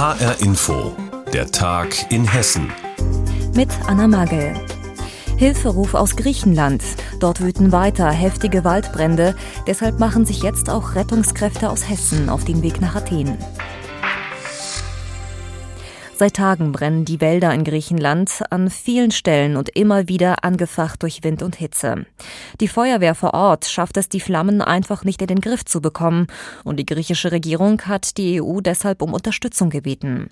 HR Info, der Tag in Hessen. Mit Anna Magel. Hilferuf aus Griechenland. Dort wüten weiter heftige Waldbrände. Deshalb machen sich jetzt auch Rettungskräfte aus Hessen auf den Weg nach Athen. Seit Tagen brennen die Wälder in Griechenland an vielen Stellen und immer wieder angefacht durch Wind und Hitze. Die Feuerwehr vor Ort schafft es, die Flammen einfach nicht in den Griff zu bekommen und die griechische Regierung hat die EU deshalb um Unterstützung gebeten.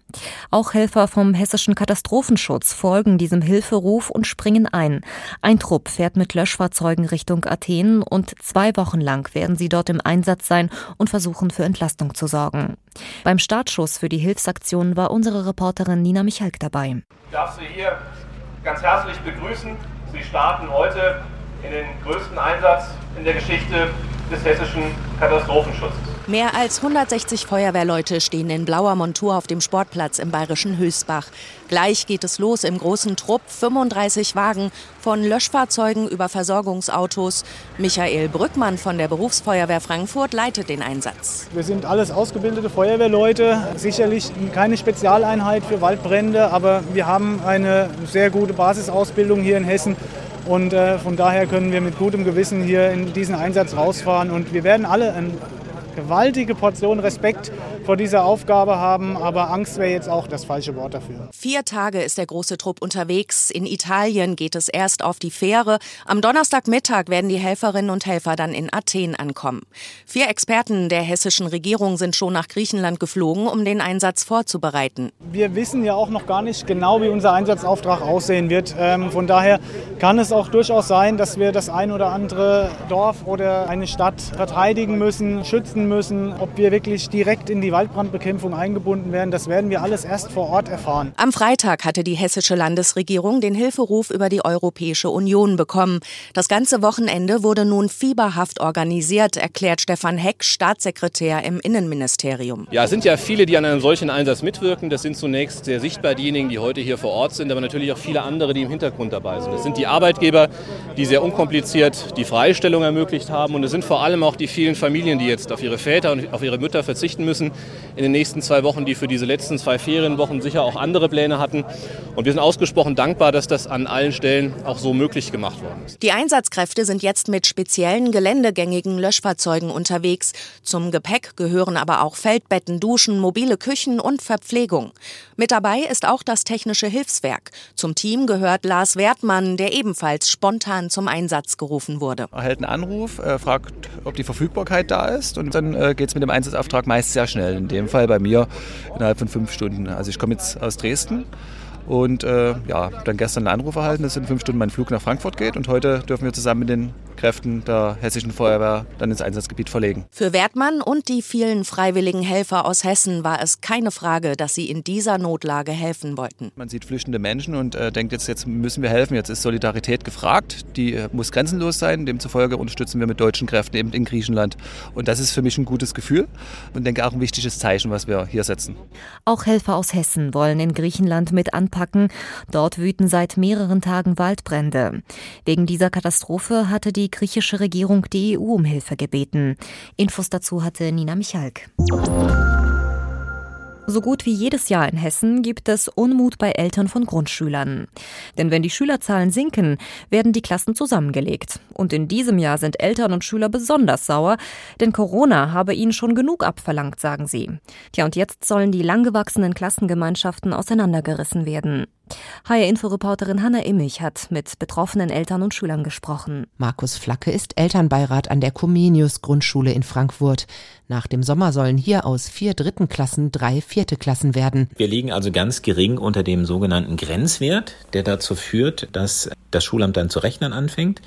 Auch Helfer vom hessischen Katastrophenschutz folgen diesem Hilferuf und springen ein. Ein Trupp fährt mit Löschfahrzeugen Richtung Athen und zwei Wochen lang werden sie dort im Einsatz sein und versuchen für Entlastung zu sorgen. Beim Startschuss für die Hilfsaktion war unsere Reporterin Reporterin Nina Michalk dabei. Ich darf Sie hier ganz herzlich begrüßen. Sie starten heute in den größten Einsatz in der Geschichte des hessischen Katastrophenschutzes. Mehr als 160 Feuerwehrleute stehen in blauer Montur auf dem Sportplatz im bayerischen Höchstbach. Gleich geht es los im großen Trupp, 35 Wagen, von Löschfahrzeugen über Versorgungsautos. Michael Brückmann von der Berufsfeuerwehr Frankfurt leitet den Einsatz. Wir sind alles ausgebildete Feuerwehrleute, sicherlich keine Spezialeinheit für Waldbrände, aber wir haben eine sehr gute Basisausbildung hier in Hessen. Und äh, von daher können wir mit gutem Gewissen hier in diesen Einsatz rausfahren. Und wir werden alle ein gewaltige Portion Respekt vor dieser Aufgabe haben, aber Angst wäre jetzt auch das falsche Wort dafür. Vier Tage ist der große Trupp unterwegs. In Italien geht es erst auf die Fähre. Am Donnerstagmittag werden die Helferinnen und Helfer dann in Athen ankommen. Vier Experten der hessischen Regierung sind schon nach Griechenland geflogen, um den Einsatz vorzubereiten. Wir wissen ja auch noch gar nicht genau, wie unser Einsatzauftrag aussehen wird. Ähm, von daher kann es auch durchaus sein, dass wir das ein oder andere Dorf oder eine Stadt verteidigen müssen, schützen müssen, ob wir wirklich direkt in die Waldbrandbekämpfung eingebunden werden. Das werden wir alles erst vor Ort erfahren. Am Freitag hatte die hessische Landesregierung den Hilferuf über die Europäische Union bekommen. Das ganze Wochenende wurde nun fieberhaft organisiert, erklärt Stefan Heck, Staatssekretär im Innenministerium. Ja, es sind ja viele, die an einem solchen Einsatz mitwirken. Das sind zunächst sehr sichtbar diejenigen, die heute hier vor Ort sind, aber natürlich auch viele andere, die im Hintergrund dabei sind. Das sind die Arbeitgeber, die sehr unkompliziert die Freistellung ermöglicht haben und es sind vor allem auch die vielen Familien, die jetzt auf ihre Väter und auf ihre Mütter verzichten müssen in den nächsten zwei Wochen, die für diese letzten zwei Ferienwochen sicher auch andere Pläne hatten. Und wir sind ausgesprochen dankbar, dass das an allen Stellen auch so möglich gemacht worden ist. Die Einsatzkräfte sind jetzt mit speziellen geländegängigen Löschfahrzeugen unterwegs. Zum Gepäck gehören aber auch Feldbetten, Duschen, mobile Küchen und Verpflegung. Mit dabei ist auch das technische Hilfswerk. Zum Team gehört Lars Wertmann, der ebenfalls spontan zum Einsatz gerufen wurde. Er erhält einen Anruf, äh, fragt, ob die Verfügbarkeit da ist und dann äh, geht es mit dem Einsatzauftrag meist sehr schnell. In dem Fall bei mir innerhalb von fünf Stunden. Also ich komme jetzt aus Dresden und äh, ja, dann gestern einen Anruf erhalten, dass in fünf Stunden mein Flug nach Frankfurt geht und heute dürfen wir zusammen mit den Kräften der hessischen Feuerwehr dann ins Einsatzgebiet verlegen. Für Wertmann und die vielen freiwilligen Helfer aus Hessen war es keine Frage, dass sie in dieser Notlage helfen wollten. Man sieht flüchtende Menschen und äh, denkt jetzt, jetzt müssen wir helfen, jetzt ist Solidarität gefragt. Die äh, muss grenzenlos sein. Demzufolge unterstützen wir mit deutschen Kräften eben in Griechenland. Und das ist für mich ein gutes Gefühl und denke auch ein wichtiges Zeichen, was wir hier setzen. Auch Helfer aus Hessen wollen in Griechenland mit anpacken. Dort wüten seit mehreren Tagen Waldbrände. Wegen dieser Katastrophe hatte die die griechische Regierung die EU um Hilfe gebeten. Infos dazu hatte Nina Michalk. So gut wie jedes Jahr in Hessen gibt es Unmut bei Eltern von Grundschülern. Denn wenn die Schülerzahlen sinken, werden die Klassen zusammengelegt. Und in diesem Jahr sind Eltern und Schüler besonders sauer, denn Corona habe ihnen schon genug abverlangt, sagen sie. Tja, und jetzt sollen die langgewachsenen Klassengemeinschaften auseinandergerissen werden. HR-Info-Reporterin Hanna Immich hat mit betroffenen Eltern und Schülern gesprochen. Markus Flacke ist Elternbeirat an der Comenius Grundschule in Frankfurt. Nach dem Sommer sollen hier aus vier dritten Klassen drei vierte Klassen werden. Wir liegen also ganz gering unter dem sogenannten Grenzwert, der dazu führt, dass das Schulamt dann zu rechnen anfängt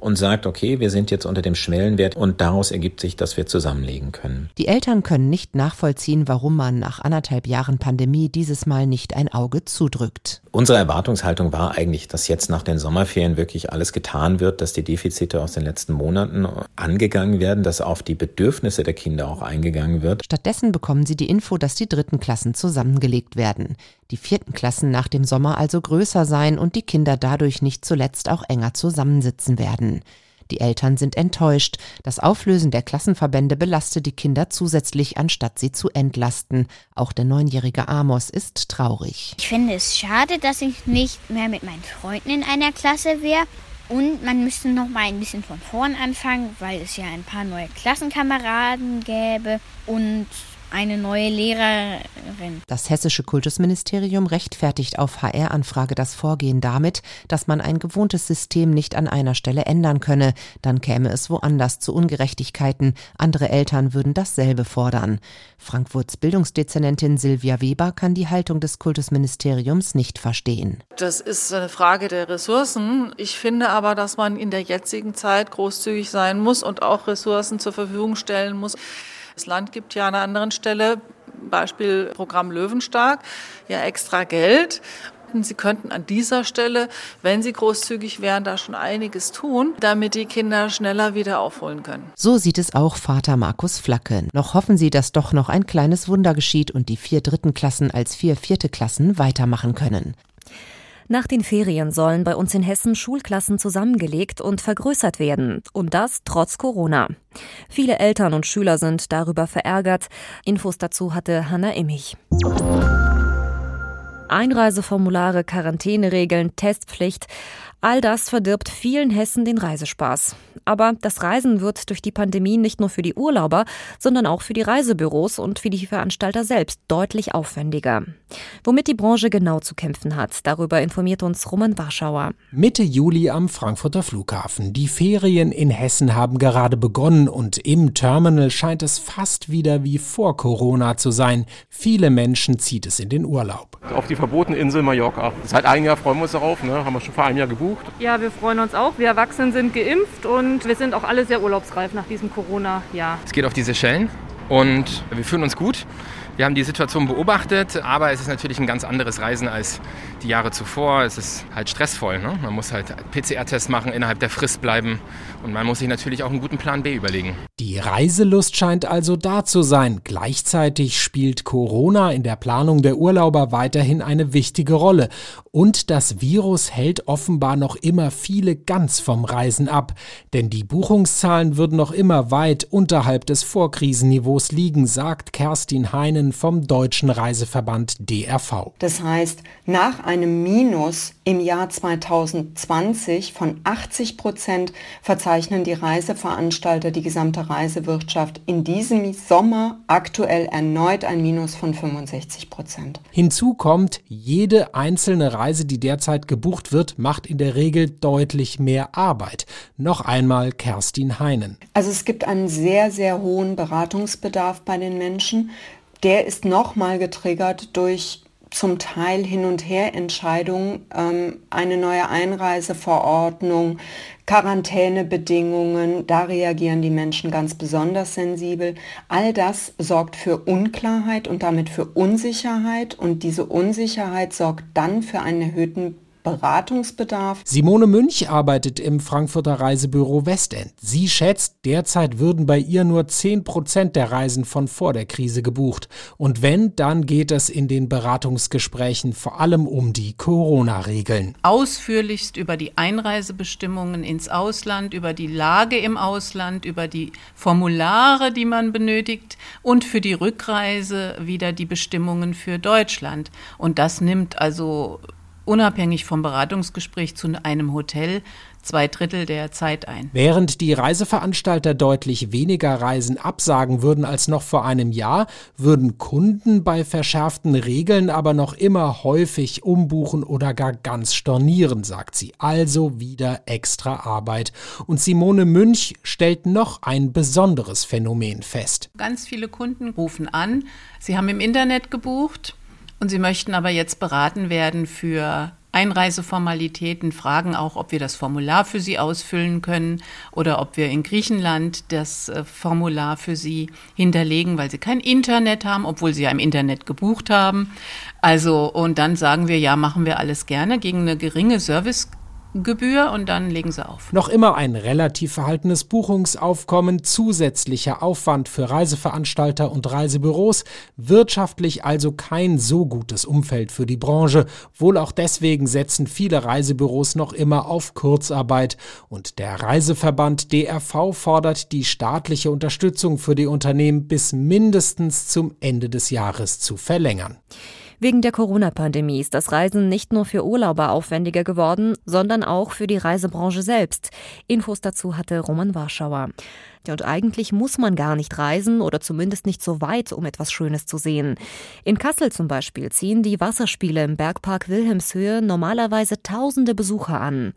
und sagt, okay, wir sind jetzt unter dem Schwellenwert und daraus ergibt sich, dass wir zusammenlegen können. Die Eltern können nicht nachvollziehen, warum man nach anderthalb Jahren Pandemie dieses Mal nicht ein Auge zudrückt. Unsere Erwartungshaltung war eigentlich, dass jetzt nach den Sommerferien wirklich alles getan wird, dass die Defizite aus den letzten Monaten angegangen werden, dass auf die Bedürfnisse der Kinder auch eingegangen wird. Stattdessen bekommen sie die Info, dass die dritten Klassen zusammengelegt werden. Die vierten Klassen nach dem Sommer also größer sein und die Kinder dadurch nicht zuletzt auch enger zusammensitzen werden. Die Eltern sind enttäuscht. Das Auflösen der Klassenverbände belastet die Kinder zusätzlich, anstatt sie zu entlasten. Auch der neunjährige Amos ist traurig. Ich finde es schade, dass ich nicht mehr mit meinen Freunden in einer Klasse wäre. Und man müsste noch mal ein bisschen von vorn anfangen, weil es ja ein paar neue Klassenkameraden gäbe und eine neue Lehrerin. Das hessische Kultusministerium rechtfertigt auf HR-Anfrage das Vorgehen damit, dass man ein gewohntes System nicht an einer Stelle ändern könne. Dann käme es woanders zu Ungerechtigkeiten. Andere Eltern würden dasselbe fordern. Frankfurts Bildungsdezernentin Silvia Weber kann die Haltung des Kultusministeriums nicht verstehen. Das ist eine Frage der Ressourcen. Ich finde aber, dass man in der jetzigen Zeit großzügig sein muss und auch Ressourcen zur Verfügung stellen muss. Das Land gibt ja an einer anderen Stelle, Beispiel Programm Löwenstark, ja extra Geld. Sie könnten an dieser Stelle, wenn Sie großzügig wären, da schon einiges tun, damit die Kinder schneller wieder aufholen können. So sieht es auch Vater Markus Flacke. Noch hoffen Sie, dass doch noch ein kleines Wunder geschieht und die vier dritten Klassen als vier vierte Klassen weitermachen können. Nach den Ferien sollen bei uns in Hessen Schulklassen zusammengelegt und vergrößert werden. Und das trotz Corona. Viele Eltern und Schüler sind darüber verärgert. Infos dazu hatte Hanna Immich. Einreiseformulare, Quarantäneregeln, Testpflicht. All das verdirbt vielen Hessen den Reisespaß. Aber das Reisen wird durch die Pandemie nicht nur für die Urlauber, sondern auch für die Reisebüros und für die Veranstalter selbst deutlich aufwendiger. Womit die Branche genau zu kämpfen hat, darüber informiert uns Roman Warschauer. Mitte Juli am Frankfurter Flughafen. Die Ferien in Hessen haben gerade begonnen und im Terminal scheint es fast wieder wie vor Corona zu sein. Viele Menschen zieht es in den Urlaub. Auf die verbotene Insel Mallorca. Seit einem Jahr freuen wir uns darauf, ne? haben wir schon vor einem Jahr gebucht gebucht? Ja, wir freuen uns auch. Wir Erwachsenen sind geimpft und wir sind auch alle sehr urlaubsreif nach diesem Corona-Jahr. Es geht auf die Seychellen und wir fühlen uns gut. Wir haben die Situation beobachtet, aber es ist natürlich ein ganz anderes Reisen als die Jahre zuvor. Es ist halt stressvoll. Ne? Man muss halt PCR-Tests machen, innerhalb der Frist bleiben und man muss sich natürlich auch einen guten Plan B überlegen. Die Reiselust scheint also da zu sein. Gleichzeitig spielt Corona in der Planung der Urlauber weiterhin eine wichtige Rolle. Und das Virus hält offenbar noch immer viele ganz vom Reisen ab. Denn die Buchungszahlen würden noch immer weit unterhalb des Vorkrisenniveaus liegen, sagt Kerstin Heinen vom Deutschen Reiseverband DRV. Das heißt, nach einem Minus im Jahr 2020 von 80 Prozent verzeichnen die Reiseveranstalter die gesamte Reisewirtschaft in diesem Sommer aktuell erneut ein Minus von 65 Prozent. Hinzu kommt, jede einzelne Reise, die derzeit gebucht wird, macht in der Regel deutlich mehr Arbeit. Noch einmal Kerstin Heinen. Also es gibt einen sehr, sehr hohen Beratungsbedarf bei den Menschen. Der ist nochmal getriggert durch zum Teil Hin- und Her-Entscheidungen, ähm, eine neue Einreiseverordnung, Quarantänebedingungen, da reagieren die Menschen ganz besonders sensibel. All das sorgt für Unklarheit und damit für Unsicherheit und diese Unsicherheit sorgt dann für einen erhöhten Beratungsbedarf. Simone Münch arbeitet im Frankfurter Reisebüro Westend. Sie schätzt, derzeit würden bei ihr nur 10 Prozent der Reisen von vor der Krise gebucht. Und wenn, dann geht es in den Beratungsgesprächen vor allem um die Corona-Regeln. Ausführlichst über die Einreisebestimmungen ins Ausland, über die Lage im Ausland, über die Formulare, die man benötigt und für die Rückreise wieder die Bestimmungen für Deutschland. Und das nimmt also unabhängig vom Beratungsgespräch zu einem Hotel zwei Drittel der Zeit ein. Während die Reiseveranstalter deutlich weniger Reisen absagen würden als noch vor einem Jahr, würden Kunden bei verschärften Regeln aber noch immer häufig umbuchen oder gar ganz stornieren, sagt sie. Also wieder extra Arbeit. Und Simone Münch stellt noch ein besonderes Phänomen fest. Ganz viele Kunden rufen an, sie haben im Internet gebucht, und Sie möchten aber jetzt beraten werden für Einreiseformalitäten, fragen auch, ob wir das Formular für Sie ausfüllen können oder ob wir in Griechenland das äh, Formular für Sie hinterlegen, weil Sie kein Internet haben, obwohl Sie ja im Internet gebucht haben. Also, und dann sagen wir, ja, machen wir alles gerne gegen eine geringe Service Gebühr und dann legen sie auf. Noch immer ein relativ verhaltenes Buchungsaufkommen, zusätzlicher Aufwand für Reiseveranstalter und Reisebüros, wirtschaftlich also kein so gutes Umfeld für die Branche. Wohl auch deswegen setzen viele Reisebüros noch immer auf Kurzarbeit. Und der Reiseverband DRV fordert die staatliche Unterstützung für die Unternehmen bis mindestens zum Ende des Jahres zu verlängern. Wegen der Corona-Pandemie ist das Reisen nicht nur für Urlauber aufwendiger geworden, sondern auch für die Reisebranche selbst. Infos dazu hatte Roman Warschauer. Ja, und eigentlich muss man gar nicht reisen oder zumindest nicht so weit, um etwas Schönes zu sehen. In Kassel zum Beispiel ziehen die Wasserspiele im Bergpark Wilhelmshöhe normalerweise tausende Besucher an.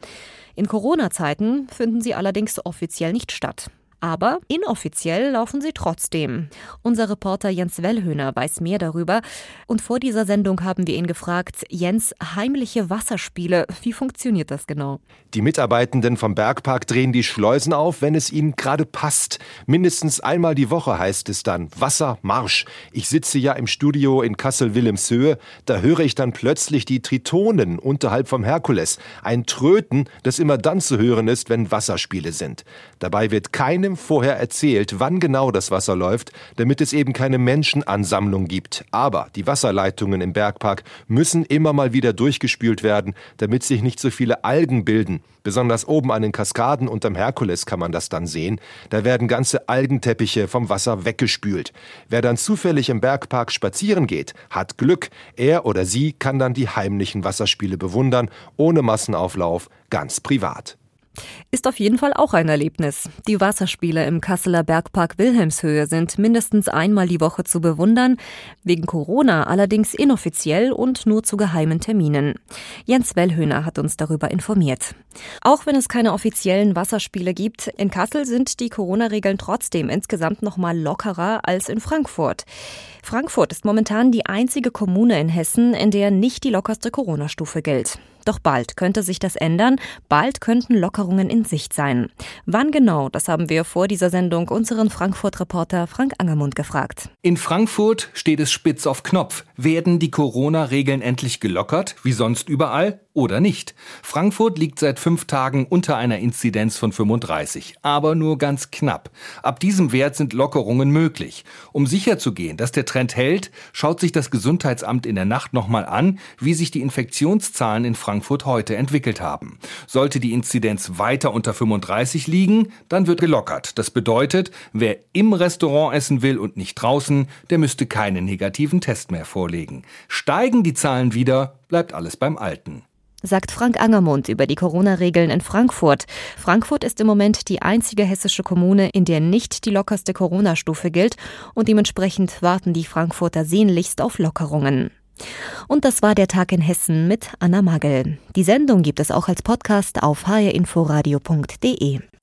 In Corona-Zeiten finden sie allerdings offiziell nicht statt. Aber inoffiziell laufen sie trotzdem. Unser Reporter Jens Wellhöhner weiß mehr darüber. Und vor dieser Sendung haben wir ihn gefragt, Jens, heimliche Wasserspiele, wie funktioniert das genau? Die Mitarbeitenden vom Bergpark drehen die Schleusen auf, wenn es ihnen gerade passt. Mindestens einmal die Woche heißt es dann Wassermarsch. Ich sitze ja im Studio in Kassel-Wilhelmshöhe. Da höre ich dann plötzlich die Tritonen unterhalb vom Herkules. Ein Tröten, das immer dann zu hören ist, wenn Wasserspiele sind. Dabei wird keinem keinem vorher erzählt, wann genau das Wasser läuft, damit es eben keine Menschenansammlung gibt. Aber die Wasserleitungen im Bergpark müssen immer mal wieder durchgespült werden, damit sich nicht so viele Algen bilden. Besonders oben an den Kaskaden unterm Herkules kann man das dann sehen. Da werden ganze Algenteppiche vom Wasser weggespült. Wer dann zufällig im Bergpark spazieren geht, hat Glück. Er oder sie kann dann die heimlichen Wasserspiele bewundern, ohne Massenauflauf, ganz privat. Ist auf jeden Fall auch ein Erlebnis. Die Wasserspiele im Kasseler Bergpark Wilhelmshöhe sind mindestens einmal die Woche zu bewundern, wegen Corona allerdings inoffiziell und nur zu geheimen Terminen. Jens Wellhöhner hat uns darüber informiert. Auch wenn es keine offiziellen Wasserspiele gibt, in Kassel sind die Corona-Regeln trotzdem insgesamt noch mal lockerer als in Frankfurt. Frankfurt ist momentan die einzige Kommune in Hessen, in der nicht die lockerste Corona-Stufe gilt. Doch bald könnte sich das ändern, bald könnten Lockerungen in Sicht sein. Wann genau, das haben wir vor dieser Sendung unseren Frankfurt-Reporter Frank Angermund gefragt. In Frankfurt steht es spitz auf Knopf. Werden die Corona-Regeln endlich gelockert, wie sonst überall? Oder nicht. Frankfurt liegt seit fünf Tagen unter einer Inzidenz von 35, aber nur ganz knapp. Ab diesem Wert sind Lockerungen möglich. Um sicherzugehen, dass der Trend hält, schaut sich das Gesundheitsamt in der Nacht nochmal an, wie sich die Infektionszahlen in Frankfurt heute entwickelt haben. Sollte die Inzidenz weiter unter 35 liegen, dann wird gelockert. Das bedeutet, wer im Restaurant essen will und nicht draußen, der müsste keinen negativen Test mehr vorlegen. Steigen die Zahlen wieder, bleibt alles beim Alten sagt Frank Angermund über die Corona-Regeln in Frankfurt. Frankfurt ist im Moment die einzige hessische Kommune, in der nicht die lockerste Corona-Stufe gilt und dementsprechend warten die Frankfurter sehnlichst auf Lockerungen. Und das war der Tag in Hessen mit Anna Magel. Die Sendung gibt es auch als Podcast auf hrinforadio.de.